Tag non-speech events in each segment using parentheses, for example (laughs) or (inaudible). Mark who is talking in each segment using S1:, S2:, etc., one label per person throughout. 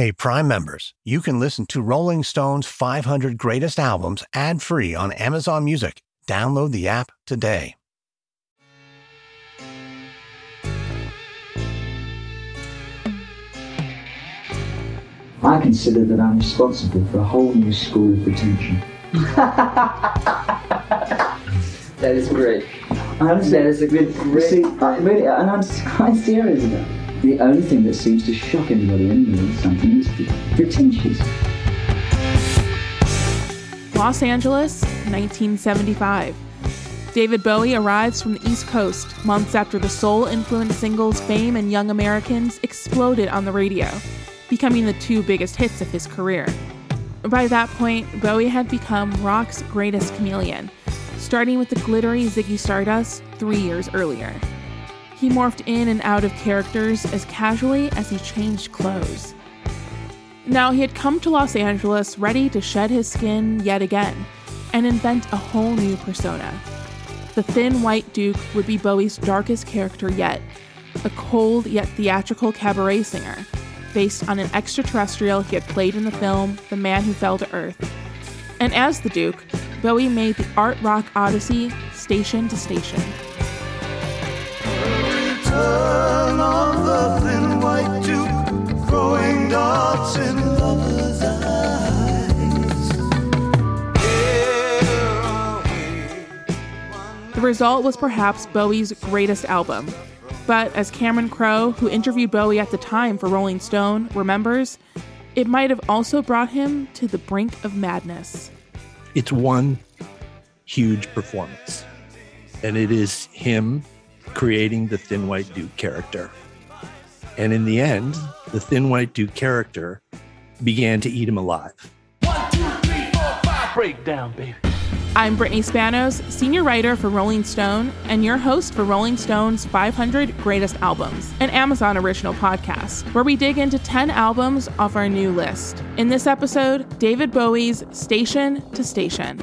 S1: Hey, Prime members, you can listen to Rolling Stone's 500 Greatest Albums ad free on Amazon Music. Download the app today.
S2: I consider that I'm responsible for a whole new school of retention.
S3: That is great.
S2: Honestly,
S3: That is a good, great.
S2: See, I really, and I'm (laughs) quite serious about it. The only thing that seems to shock anybody anymore is something is pretentious.
S4: Los Angeles, 1975. David Bowie arrives from the East Coast months after the soul influenced singles Fame and Young Americans exploded on the radio, becoming the two biggest hits of his career. By that point, Bowie had become rock's greatest chameleon, starting with the glittery Ziggy Stardust three years earlier. He morphed in and out of characters as casually as he changed clothes. Now, he had come to Los Angeles ready to shed his skin yet again and invent a whole new persona. The Thin White Duke would be Bowie's darkest character yet, a cold yet theatrical cabaret singer, based on an extraterrestrial he had played in the film The Man Who Fell to Earth. And as the Duke, Bowie made the art rock odyssey station to station.
S5: Turn on the thin white duke, throwing darts in lovers' eyes.
S4: The result was perhaps Bowie's greatest album. But as Cameron Crowe, who interviewed Bowie at the time for Rolling Stone, remembers, it might have also brought him to the brink of madness.
S6: It's one huge performance, and it is him creating the Thin White Duke character. And in the end, the Thin White Duke character began to eat him alive.
S7: Breakdown, baby.
S4: I'm Brittany Spanos, senior writer for Rolling Stone, and your host for Rolling Stone's 500 Greatest Albums, an Amazon original podcast, where we dig into 10 albums off our new list. In this episode, David Bowie's Station to Station.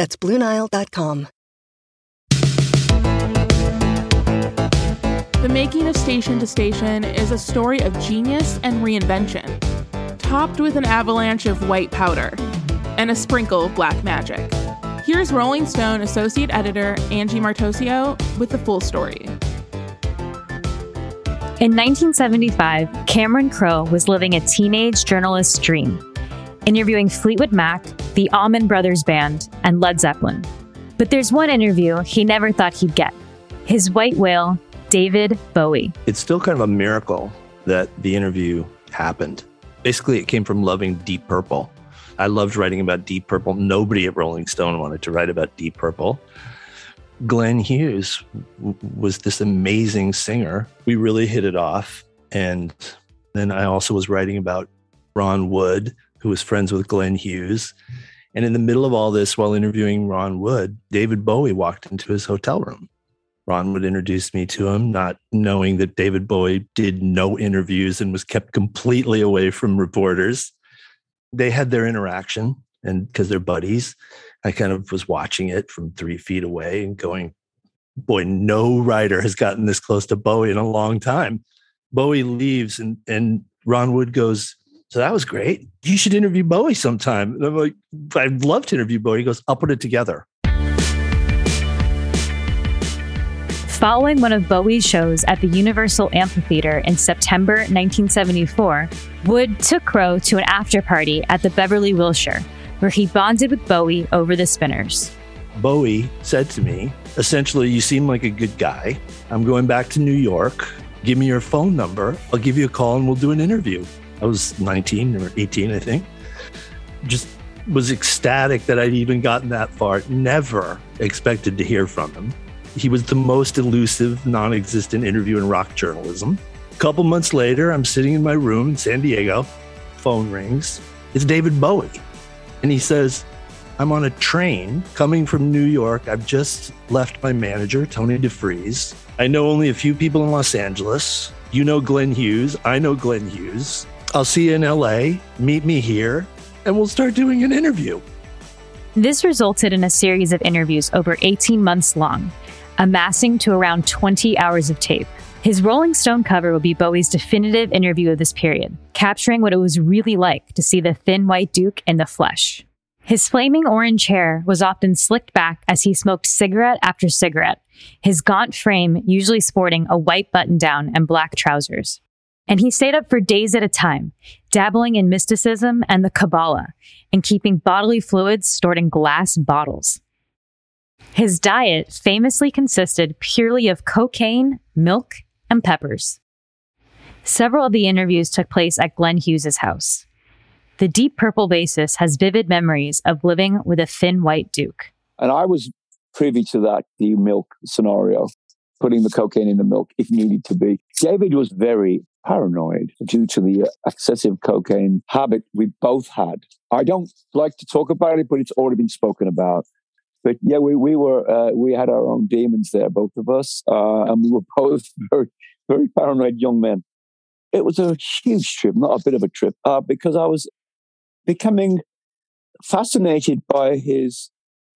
S8: That's BlueNile.com.
S4: The making of Station to Station is a story of genius and reinvention, topped with an avalanche of white powder and a sprinkle of black magic. Here's Rolling Stone Associate Editor Angie Martoccio with the full story.
S9: In 1975, Cameron Crowe was living a teenage journalist's dream, interviewing Fleetwood Mac, the Allman Brothers Band, and Led Zeppelin. But there's one interview he never thought he'd get his white whale, David Bowie.
S6: It's still kind of a miracle that the interview happened. Basically, it came from loving Deep Purple. I loved writing about Deep Purple. Nobody at Rolling Stone wanted to write about Deep Purple. Glenn Hughes was this amazing singer. We really hit it off. And then I also was writing about Ron Wood, who was friends with Glenn Hughes. And in the middle of all this, while interviewing Ron Wood, David Bowie walked into his hotel room. Ron would introduce me to him, not knowing that David Bowie did no interviews and was kept completely away from reporters. They had their interaction. and because they're buddies, I kind of was watching it from three feet away and going, boy, no writer has gotten this close to Bowie in a long time. Bowie leaves and and Ron Wood goes, So that was great. You should interview Bowie sometime. And I'm like, I'd love to interview Bowie. He goes, I'll put it together.
S9: Following one of Bowie's shows at the Universal Amphitheater in September 1974, Wood took Crowe to an after party at the Beverly Wilshire, where he bonded with Bowie over the spinners.
S6: Bowie said to me, essentially, you seem like a good guy. I'm going back to New York. Give me your phone number. I'll give you a call and we'll do an interview. I was 19 or 18, I think. Just was ecstatic that I'd even gotten that far. Never expected to hear from him. He was the most elusive, non existent interview in rock journalism. A couple months later, I'm sitting in my room in San Diego. Phone rings. It's David Bowie. And he says, I'm on a train coming from New York. I've just left my manager, Tony DeFries. I know only a few people in Los Angeles. You know Glenn Hughes. I know Glenn Hughes. I'll see you in LA. Meet me here, and we'll start doing an interview.
S9: This resulted in a series of interviews over 18 months long, amassing to around 20 hours of tape. His Rolling Stone cover will be Bowie's definitive interview of this period, capturing what it was really like to see the thin white Duke in the flesh. His flaming orange hair was often slicked back as he smoked cigarette after cigarette, his gaunt frame usually sporting a white button down and black trousers. And he stayed up for days at a time, dabbling in mysticism and the Kabbalah, and keeping bodily fluids stored in glass bottles. His diet famously consisted purely of cocaine, milk, and peppers. Several of the interviews took place at Glenn Hughes's house. The Deep Purple bassist has vivid memories of living with a thin white Duke.
S7: And I was privy to that, the milk scenario, putting the cocaine in the milk if needed to be. David was very paranoid due to the excessive cocaine habit we both had. I don't like to talk about it, but it's already been spoken about. But yeah, we, we were uh, we had our own demons there, both of us, uh, and we were both very very paranoid young men. It was a huge trip, not a bit of a trip, uh, because I was becoming fascinated by his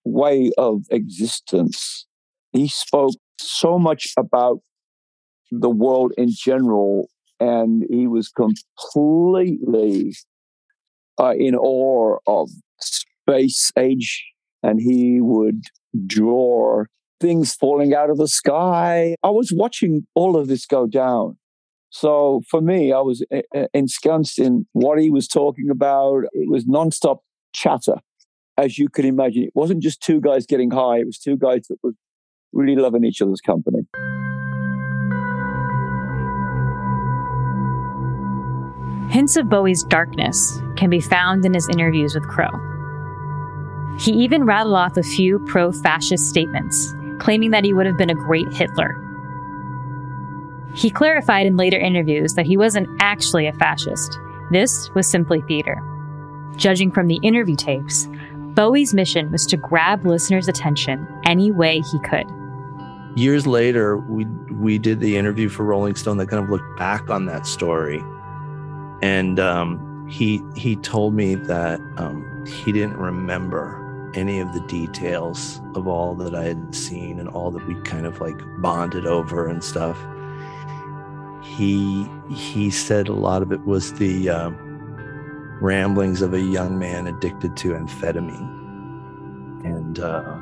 S7: way of existence. He spoke so much about the world in general, and he was completely uh, in awe of space age and he would draw things falling out of the sky. I was watching all of this go down. So for me, I was eh, eh, ensconced in what he was talking about. It was nonstop chatter, as you can imagine. It wasn't just two guys getting high, it was two guys that were really loving each other's company.
S9: Hints of Bowie's darkness can be found in his interviews with Crowe. He even rattled off a few pro fascist statements, claiming that he would have been a great Hitler. He clarified in later interviews that he wasn't actually a fascist. This was simply theater. Judging from the interview tapes, Bowie's mission was to grab listeners' attention any way he could.
S6: Years later, we we did the interview for Rolling Stone that kind of looked back on that story, and um, he he told me that um, he didn't remember any of the details of all that I had seen and all that we kind of like bonded over and stuff. He he said a lot of it was the um, ramblings of a young man addicted to amphetamine, and uh,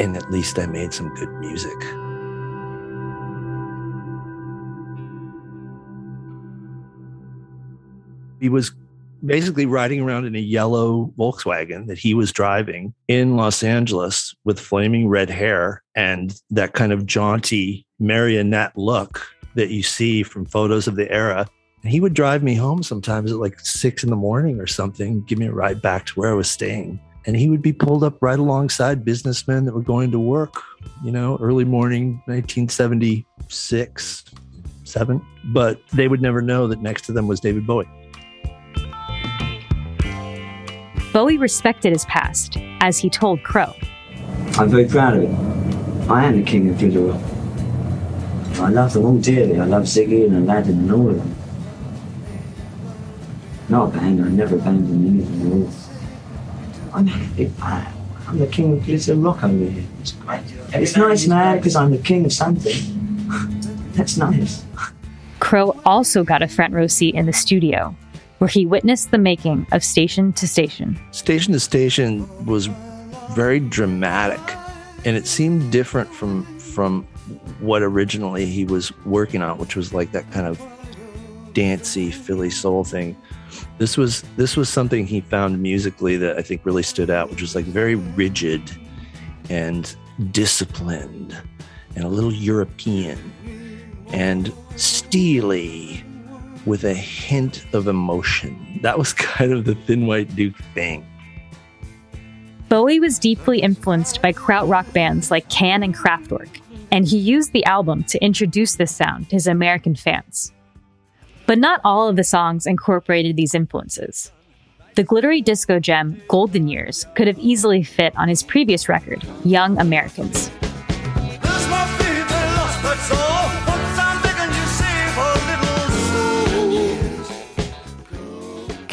S6: and at least I made some good music. He was basically riding around in a yellow Volkswagen that he was driving in Los Angeles with flaming red hair and that kind of jaunty marionette look that you see from photos of the era. And he would drive me home sometimes at like six in the morning or something, give me a ride back to where I was staying. And he would be pulled up right alongside businessmen that were going to work, you know, early morning, 1976, seven. But they would never know that next to them was David Bowie.
S9: Bowie respected his past, as he told Crowe.
S10: I'm very proud of it. I am the king of fiddle rock. I love them all dearly. I love Ziggy and Aladdin and all of them. Not a band, I never abandoned any of them all. I'm happy. I, I'm the king of glitter rock over here. It's great. And it's nice man, because I'm the king of something. (laughs) That's nice.
S9: Crow also got a front row seat in the studio, where he witnessed the making of Station to Station.
S6: Station to Station was very dramatic, and it seemed different from from what originally he was working on, which was like that kind of dancey Philly soul thing. This was this was something he found musically that I think really stood out, which was like very rigid and disciplined and a little European and steely with a hint of emotion. That was (laughs) kind of the Thin White Duke thing.
S9: Bowie was deeply influenced by krautrock bands like Can and Kraftwerk, and he used the album to introduce this sound to his American fans. But not all of the songs incorporated these influences. The glittery disco gem Golden Years could have easily fit on his previous record, Young Americans.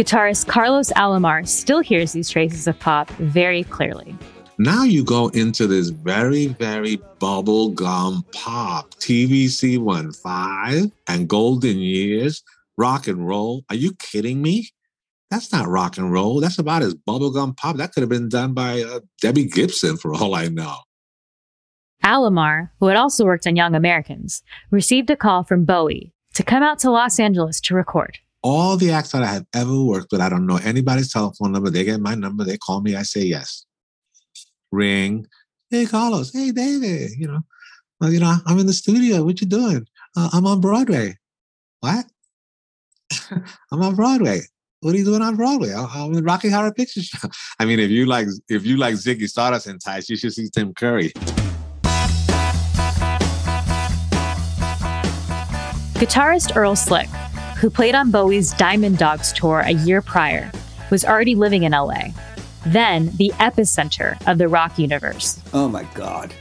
S9: Guitarist Carlos Alomar still hears these traces of pop very clearly.
S11: Now you go into this very, very bubblegum pop, TVC 15 and Golden Years, rock and roll. Are you kidding me? That's not rock and roll. That's about as bubblegum pop. That could have been done by uh, Debbie Gibson for all I know.
S9: Alomar, who had also worked on Young Americans, received a call from Bowie to come out to Los Angeles to record.
S11: All the acts that I have ever worked with, I don't know anybody's telephone number. They get my number, they call me, I say yes. Ring, hey Carlos, hey David, you know, well, you know, I'm in the studio. What you doing? Uh, I'm on Broadway. What? (laughs) I'm on Broadway. What are you doing on Broadway? I'm in the Rocky Horror Picture Show. (laughs) I mean, if you like, if you like Ziggy Stardust and Tice, you should see Tim Curry.
S9: Guitarist Earl Slick, who played on Bowie's Diamond Dogs tour a year prior, was already living in LA, then the epicenter of the rock universe.
S12: Oh my God.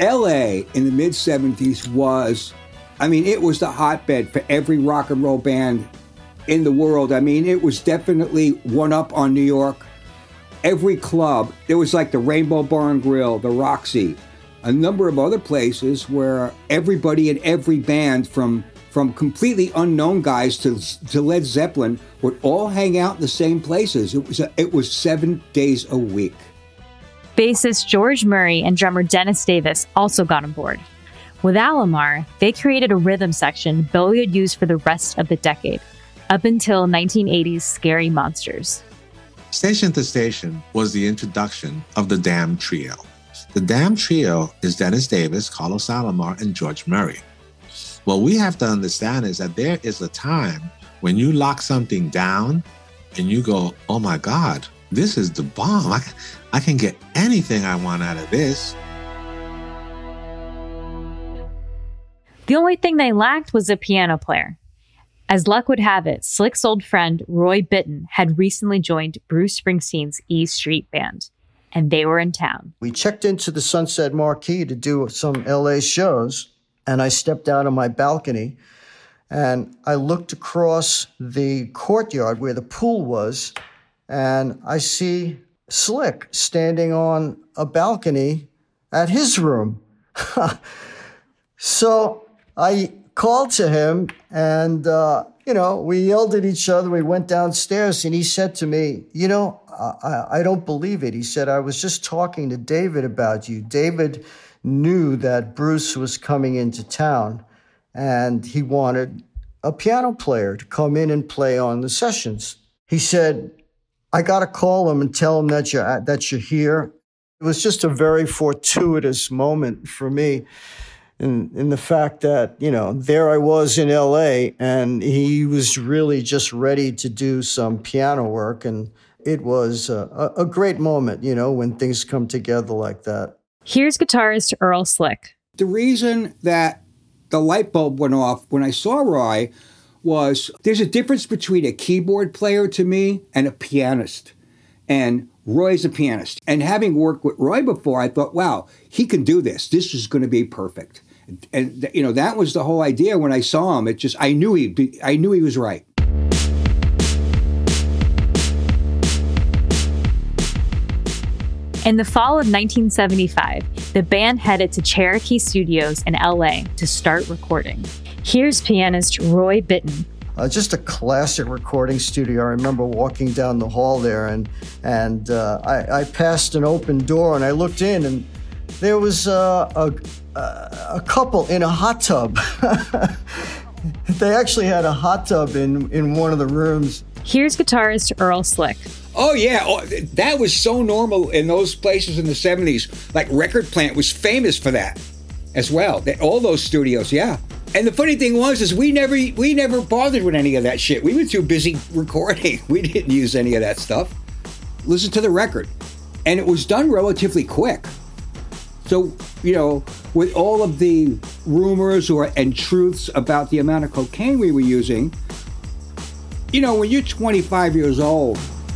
S12: LA in the mid 70s was, I mean, it was the hotbed for every rock and roll band in the world. I mean, it was definitely one up on New York. Every club, it was like the Rainbow Bar and Grill, the Roxy, a number of other places where everybody in every band from from completely unknown guys to, to Led Zeppelin would all hang out in the same places. It was a, it was seven days a week.
S9: Bassist George Murray and drummer Dennis Davis also got on board. With Alomar, they created a rhythm section Bowie would use for the rest of the decade, up until 1980's Scary Monsters.
S11: Station to Station was the introduction of the DAM Trio. The DAM Trio is Dennis Davis, Carlos Alomar, and George Murray. What we have to understand is that there is a time when you lock something down and you go, oh my God, this is the bomb. I, I can get anything I want out of this.
S9: The only thing they lacked was a piano player. As luck would have it, Slick's old friend Roy Bittan had recently joined Bruce Springsteen's E Street Band, and they were in town.
S13: We checked into the Sunset Marquis to do some LA shows, and I stepped out on my balcony and I looked across the courtyard where the pool was, and I see Slick standing on a balcony at his room. (laughs) so I called to him, and uh, you know, we yelled at each other. We went downstairs, and he said to me, "You know, I, I don't believe it." He said, "I was just talking to David about you. David knew that Bruce was coming into town, and he wanted a piano player to come in and play on the sessions." He said, "I got to call him and tell him that you're that you're here." It was just a very fortuitous moment for me in, in the fact that, you know, there I was in LA and he was really just ready to do some piano work. And it was a, a great moment, you know, when things come together like that.
S9: Here's guitarist Earl Slick.
S12: The reason that the light bulb went off when I saw Roy was there's a difference between a keyboard player to me and a pianist. And Roy's a pianist. And having worked with Roy before, I thought, wow, he can do this. This is going to be perfect. And you know, that was the whole idea when I saw him. It just I knew he I knew he was right.
S9: In the fall of 1975, the band headed to Cherokee Studios in LA to start recording. Here's pianist Roy Bittan.
S13: Uh, just a classic recording studio. I remember walking down the hall there, and and uh, I, I, passed an open door, and I looked in, and there was uh, a a couple in a hot tub. (laughs) they actually had a hot tub in in one of the rooms.
S9: Here's guitarist Earl Slick.
S12: Oh yeah, oh, that was so normal in those places in the '70s. Like Record Plant was famous for that as well. all those studios, yeah. And the funny thing was, is we never we never bothered with any of that shit. We were too busy (laughs) recording. We didn't use any of that stuff. Listen to the record, and it was done relatively quick. So you know, with all of the rumors or and truths about the amount of cocaine we were using, you know, when you're 25 years old,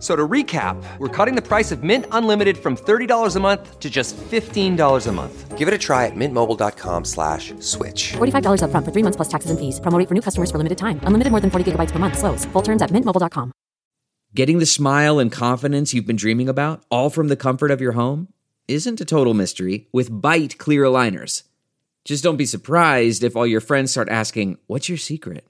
S14: So to recap, we're cutting the price of Mint Unlimited from $30 a month to just $15 a month. Give it a try at mintmobile.com slash switch.
S15: $45 up front for three months plus taxes and fees. Promoting for new customers for limited time. Unlimited more than 40 gigabytes per month. Slows. Full terms at mintmobile.com.
S16: Getting the smile and confidence you've been dreaming about, all from the comfort of your home, isn't a total mystery with Byte clear aligners. Just don't be surprised if all your friends start asking, what's your secret?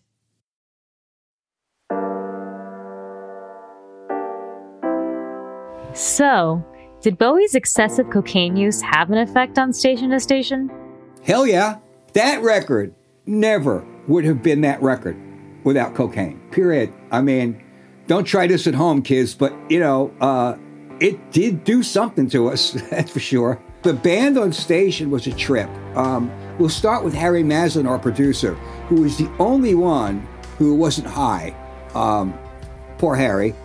S9: So, did Bowie's excessive cocaine use have an effect on Station to Station?
S12: Hell yeah. That record never would have been that record without cocaine. Period. I mean, don't try this at home, kids, but you know, uh, it did do something to us, (laughs) that's for sure. The band on station was a trip. Um, we'll start with Harry Maslin, our producer, who was the only one who wasn't high. Um, poor Harry.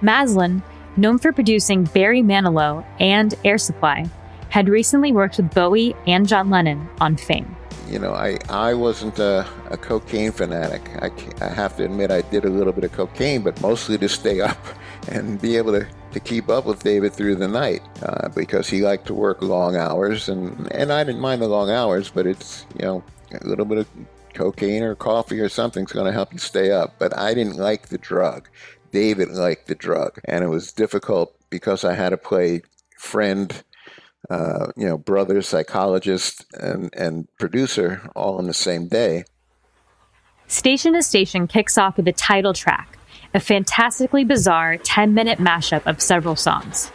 S9: Maslin known for producing Barry Manilow and Air Supply, had recently worked with Bowie and John Lennon on Fame.
S17: You know, I, I wasn't a, a cocaine fanatic. I, I have to admit, I did a little bit of cocaine, but mostly to stay up (laughs) and be able to, to keep up with David through the night uh, because he liked to work long hours. And, and I didn't mind the long hours, but it's, you know, a little bit of cocaine or coffee or something's going to help you stay up. But I didn't like the drug. David liked the drug, and it was difficult because I had to play friend, uh, you know, brother, psychologist, and and producer all on the same day.
S9: Station to Station kicks off with the title track, a fantastically bizarre 10 minute mashup of several songs.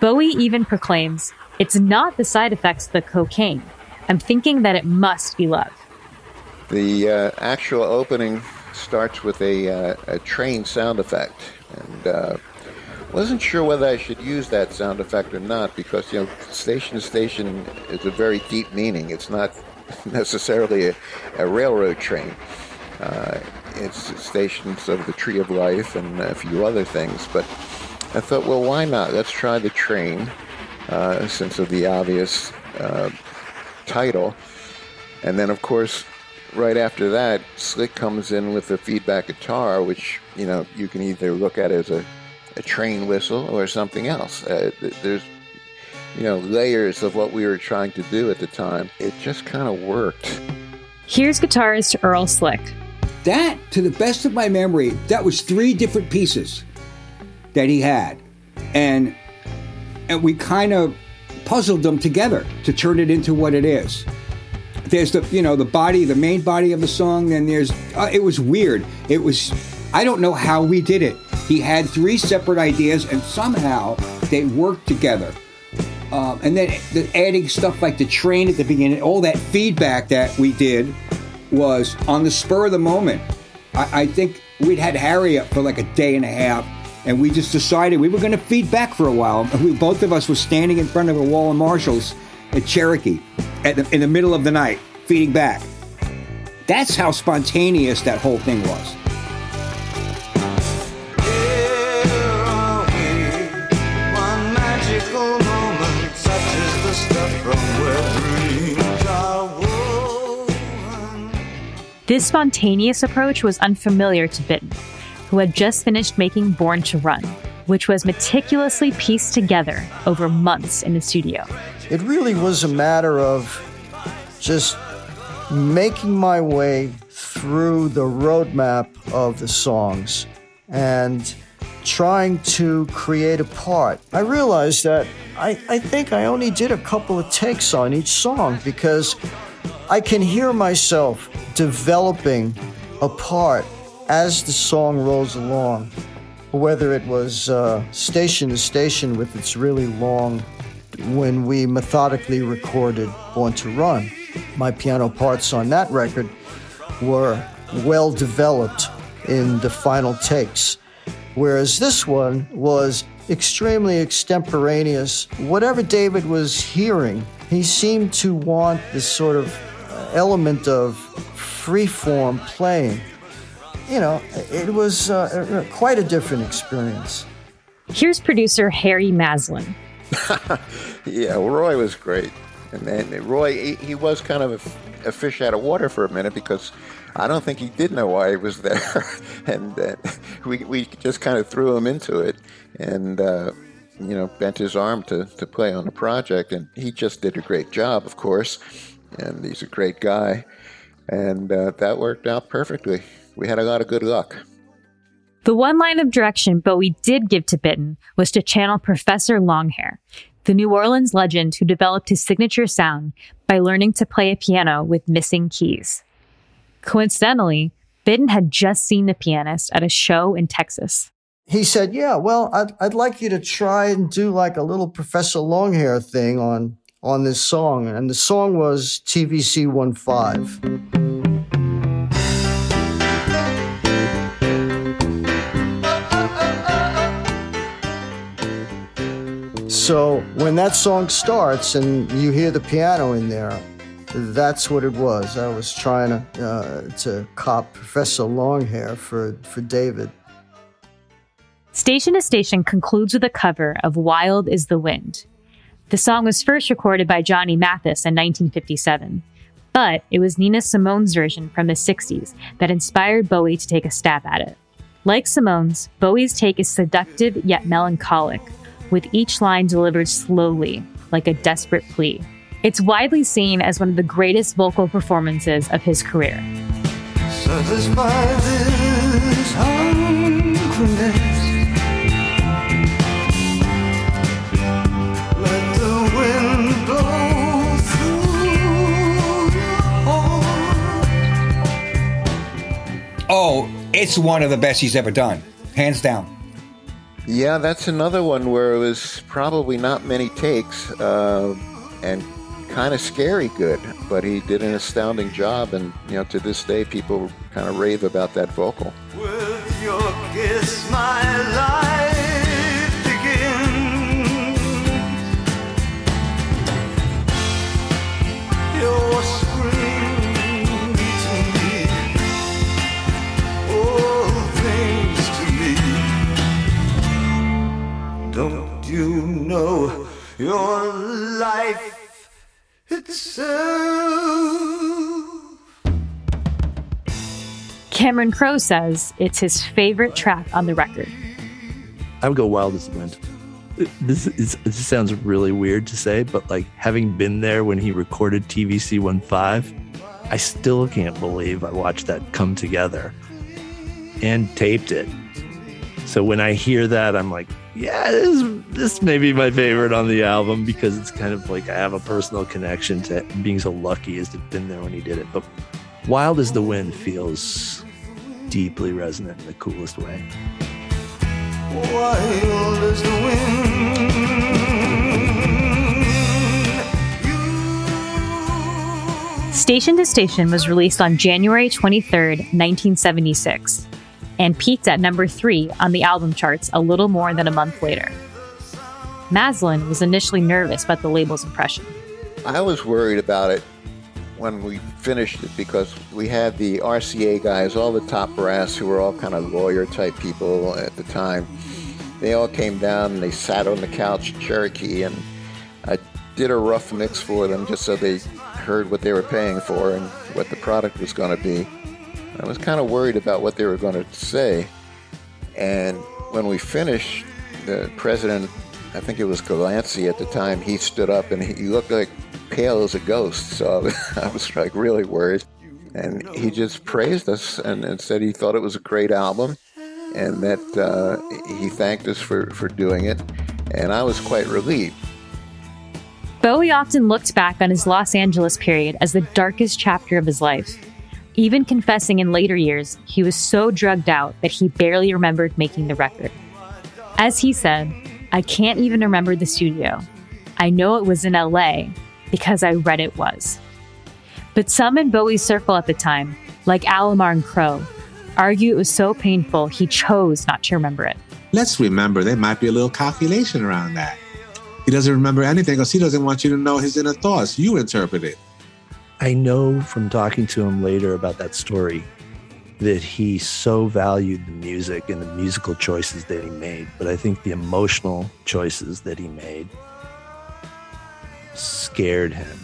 S9: Bowie even proclaims, It's not the side effects of the cocaine. I'm thinking that it must be love.
S17: The uh, actual opening starts with a, uh, a train sound effect, and uh, wasn't sure whether I should use that sound effect or not because you know station to station is a very deep meaning. It's not (laughs) necessarily a, a railroad train. Uh, it's stations of the Tree of Life and a few other things. But I thought, well, why not? Let's try the train, uh, since of the obvious uh, title. And then, of course, right after that, Slick comes in with a feedback guitar, which you know you can either look at as a, a train whistle or something else. Uh, there's you know layers of what we were trying to do at the time. It just kind of worked.
S9: Here's guitarist Earl Slick.
S12: That, to the best of my memory, that was three different pieces that he had, and and we kind of puzzled them together to turn it into what it is there's the you know the body, the main body of the song. Then there's uh, it was weird. It was I don't know how we did it. He had three separate ideas, and somehow they worked together. Um, and then the, adding stuff like the train at the beginning, all that feedback that we did, was on the spur of the moment. I, I think we'd had Harry up for like a day and a half, and we just decided we were going to feed back for a while. We, both of us were standing in front of a wall of Marshalls at Cherokee the, in the middle of the night, feeding back. That's how spontaneous that whole thing was.
S9: This spontaneous approach was unfamiliar to Bittan, who had just finished making Born to Run, which was meticulously pieced together over months in the studio.
S13: It really was a matter of just making my way through the roadmap of the songs and trying to create a part. I realized that I, I think I only did a couple of takes on each song because I can hear myself developing a part as the song rolls along, whether it was uh, station to station with its really long when we methodically recorded Born to Run. My piano parts on that record were well developed in the final takes, whereas this one was extremely extemporaneous. Whatever David was hearing, he seemed to want this sort of element of free-form playing. You know, it was uh, quite a different experience.
S9: Here's producer Harry Maslin. (laughs)
S17: yeah, Roy was great. And then Roy, he, he was kind of a, a fish out of water for a minute because I don't think he did know why he was (laughs) there. and uh, we, we just kind of threw him into it and, uh, you know, bent his arm to, to play on the project. And he just did a great job, of course. And he's a great guy. And uh, that worked out perfectly. We had a lot of good luck.
S9: The one line of direction Bowie did give to Bittan was to channel Professor Longhair, the New Orleans legend who developed his signature sound by learning to play a piano with missing keys. Coincidentally, Bittan had just seen the pianist at a show in Texas.
S13: He said, Yeah, well, I'd, I'd like you to try and do like a little Professor Longhair thing on, on this song. And the song was TVC 15. So when that song starts and you hear the piano in there, that's what it was. I was trying to uh, to cop Professor Longhair for for David.
S9: Station to Station concludes with a cover of Wild is the Wind. The song was first recorded by Johnny Mathis in 1957, but it was Nina Simone's version from the 60s that inspired Bowie to take a stab at it. Like Simone's, Bowie's take is seductive yet melancholic, with each line delivered slowly, like a desperate plea. It's widely seen as one of the greatest vocal performances of his career.
S5: Satisfy this hungriness. Let the wind blow through your heart.
S12: Oh, it's one of the best he's ever done, hands down.
S17: Yeah, that's another one where it was probably not many takes uh, and kind of scary good, but he did an astounding job. And, you know, to this day, people kind of rave about that vocal.
S5: You know your life itself?
S9: Cameron Crowe says it's his favorite track on the record.
S6: I would go wild as the wind. This is this sounds really weird to say, but like having been there when he recorded TVC 15, I still can't believe I watched that come together and taped it. So when I hear that, I'm like, yeah, this, this may be my favorite on the album because it's kind of like I have a personal connection to being so lucky as to have been there when he did it. But Wild is the Wind feels deeply resonant in the coolest way.
S5: Wild as the wind.
S9: Station to Station was released on January 23, 1976, and peaked at number three on the album charts a little more than a month later. Maslin was initially nervous about the label's impression.
S17: I was worried about it when we finished it because we had the RCA guys, all the top brass who were all kind of lawyer type people at the time. They all came down and they sat on the couch at Cherokee and I did a rough mix for them just so they heard what they were paying for and what the product was going to be. I was kind of worried about what they were going to say. And when we finished, the president, I think it was Glancy at the time, he stood up and he looked like pale as a ghost. So (laughs) I was like really worried. And he just praised us and, and said he thought it was a great album and that uh, he thanked us for, for doing it. And I was quite relieved.
S9: Bowie often looked back on his Los Angeles period as the darkest chapter of his life, even confessing in later years he was so drugged out that he barely remembered making the record. As he said, I can't even remember the studio. I know it was in LA because I read it was. But some in Bowie's circle at the time, like Alomar and Crowe, argue it was so painful he chose not to remember it.
S11: Let's remember there might be a little calculation around that. He doesn't remember anything because he doesn't want you to know his inner thoughts. You interpret it.
S6: I know from talking to him later about that story that he so valued the music and the musical choices that he made, but I think the emotional choices that he made scared him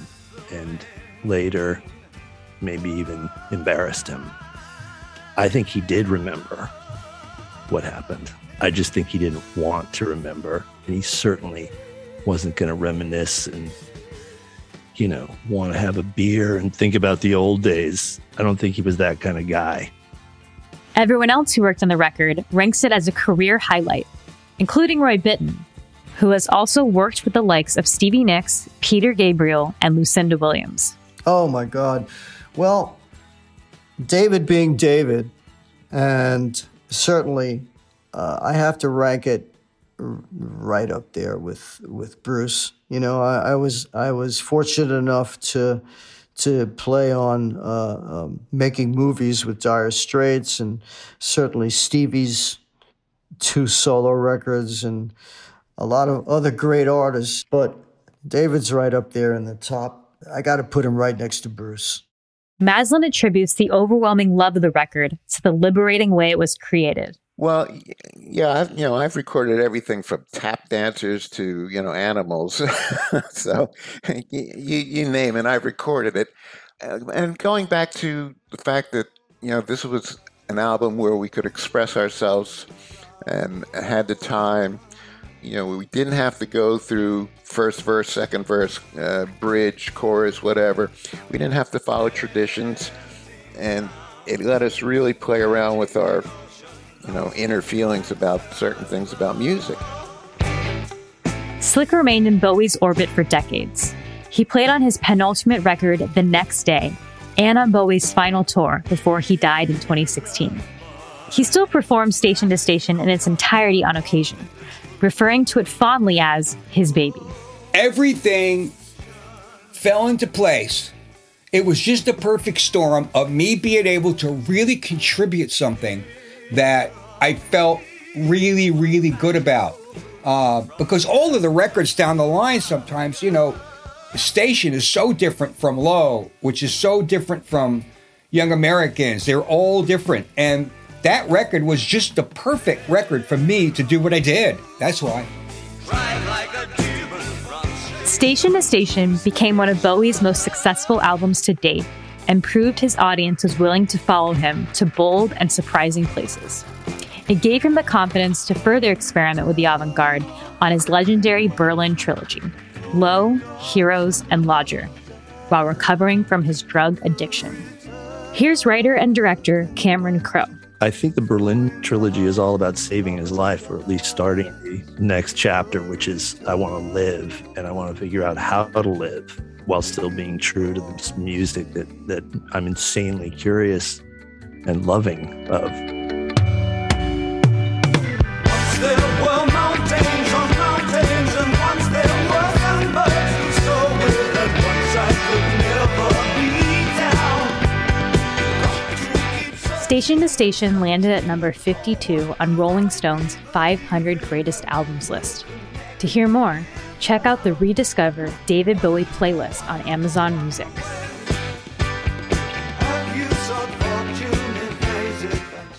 S6: and later maybe even embarrassed him. I think he did remember what happened. I just think he didn't want to remember. And he certainly wasn't going to reminisce and, you know, want to have a beer and think about the old days. I don't think he was that kind of guy.
S9: Everyone else who worked on the record ranks it as a career highlight, including Roy Bittan, who has also worked with the likes of Stevie Nicks, Peter Gabriel, and Lucinda Williams.
S13: Oh my God. Well, David being David, and certainly uh, I have to rank it r- right up there with with Bruce. You know, I, I was I was fortunate enough to to play on uh, um, making movies with Dire Straits, and certainly Stevie's two solo records, and a lot of other great artists. But David's right up there in the top. I got to put him right next to Bruce.
S9: Maslin attributes the overwhelming love of the record to the liberating way it was created.
S17: Well, yeah, I've, you know, I've recorded everything from tap dancers to you know animals, (laughs) so you, you name it, I've recorded it. And going back to the fact that you know this was an album where we could express ourselves and had the time. You know, we didn't have to go through first verse, second verse, uh, bridge, chorus, whatever. We didn't have to follow traditions, and it let us really play around with our you know, inner feelings about certain things about music.
S9: Slick remained in Bowie's orbit for decades. He played on his penultimate record the next day and on Bowie's final tour before he died in 2016. He still performs station to station in its entirety on occasion, referring to it fondly as his baby.
S12: Everything fell into place. It was just a perfect storm of me being able to really contribute something that I felt really, really good about. Uh, because all of the records down the line sometimes, you know, Station is so different from Low, which is so different from Young Americans. They're all different. And that record was just the perfect record for me to do what I did. That's why.
S9: Station to Station became one of Bowie's most successful albums to date and proved his audience was willing to follow him to bold and surprising places. It gave him the confidence to further experiment with the avant garde on his legendary Berlin trilogy Low, Heroes, and Lodger, while recovering from his drug addiction. Here's writer and director Cameron Crowe.
S6: I think the Berlin trilogy is all about saving his life, or at least starting the next chapter, which is I want to live and I want to figure out how to live while still being true to this music that, that I'm insanely curious and loving of.
S9: Station to Station landed at number 52 on Rolling Stone's 500 Greatest Albums list. To hear more, check out the Rediscover David Bowie playlist on Amazon Music.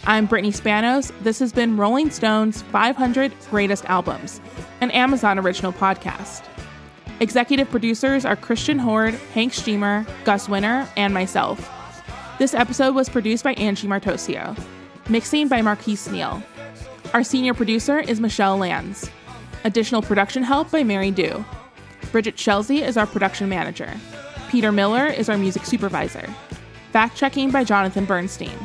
S4: I'm Brittany Spanos. This has been Rolling Stone's 500 Greatest Albums, an Amazon original podcast. Executive producers are Christian Hoard, Hank Shteamer, Gus Wenner, and myself. This episode was produced by Angie Martoccio. Mixing by Marquise Neal. Our senior producer is Michelle Lands. Additional production help by Mary Dew. Bridget Chelsea is our production manager. Peter Miller is our music supervisor. Fact checking by Jonathan Bernstein.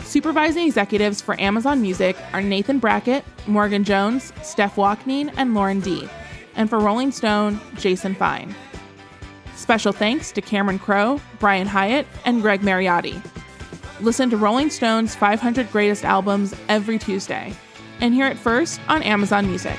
S4: Supervising executives for Amazon Music are Nathan Brackett, Morgan Jones, Steph Walkneen, and Lauren D. And for Rolling Stone, Jason Fine. Special thanks to Cameron Crowe, Brian Hiatt, and Greg Mariotti. Listen to Rolling Stone's 500 Greatest Albums every Tuesday, and hear it first on Amazon Music.